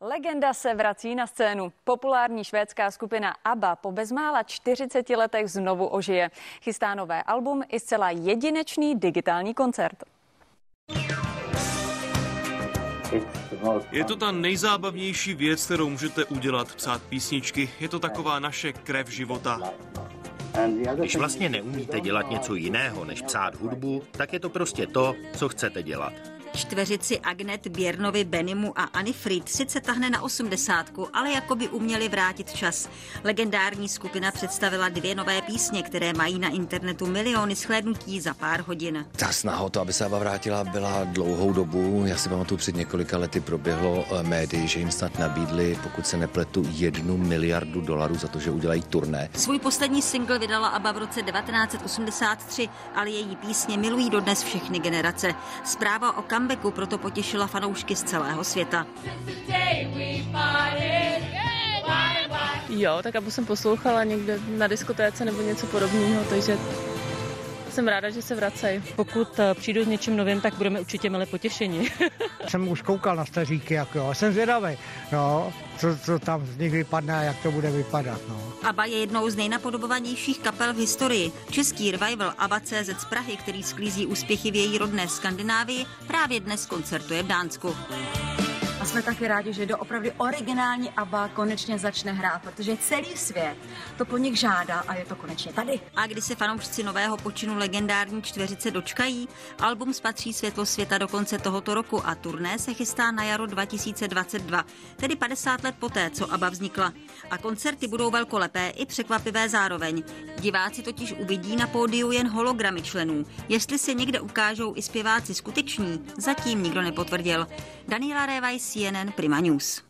Legenda se vrací na scénu. Populární švédská skupina ABBA po bezmála 40 letech znovu ožije. Chystá nové album i zcela jedinečný digitální koncert. Je to ta nejzábavnější věc, kterou můžete udělat, psát písničky. Je to taková naše krev života. Když vlastně neumíte dělat něco jiného, než psát hudbu, tak je to prostě to, co chcete dělat. Čtveřici Agnet, Běrnovi, Benimu a Anifrid sice tahne na osmdesátku, ale jako by uměli vrátit čas. Legendární skupina představila dvě nové písně, které mají na internetu miliony shlédnutí za pár hodin. Ta snaha o to, aby se Ava vrátila, byla dlouhou dobu. Já si pamatuju, před několika lety proběhlo eh, médii, že jim snad nabídli, pokud se nepletu, jednu miliardu dolarů za to, že udělají turné. Svůj poslední single vydala ABBA v roce 1983, ale její písně milují dodnes všechny generace. Zpráva o comebacku proto potěšila fanoušky z celého světa. Jo, tak abu jsem poslouchala někde na diskotéce nebo něco podobného, takže jsem ráda, že se vracejí. Pokud eh, přijdu s něčím novým, tak budeme určitě milé potěšení. jsem už koukal na staříky, jak jo, jsem zvědavý, no, co, co tam z nich vypadne a jak to bude vypadat. No. ABBA je jednou z nejnapodobovanějších kapel v historii. Český revival ABBA.cz z Prahy, který sklízí úspěchy v její rodné Skandinávii, právě dnes koncertuje v Dánsku. Jsme taky rádi, že doopravdy originální ABBA konečně začne hrát, protože celý svět to po nich žádá a je to konečně tady. A kdy se fanoušci nového počinu legendární čtveřice dočkají, album spatří světlo světa do konce tohoto roku a turné se chystá na jaro 2022, tedy 50 let poté, co ABBA vznikla. A koncerty budou velkolepé i překvapivé zároveň. Diváci totiž uvidí na pódiu jen hologramy členů. Jestli se někde ukážou i zpěváci skuteční, zatím nikdo nepotvrdil. Daniela Revajs CNN Prima News.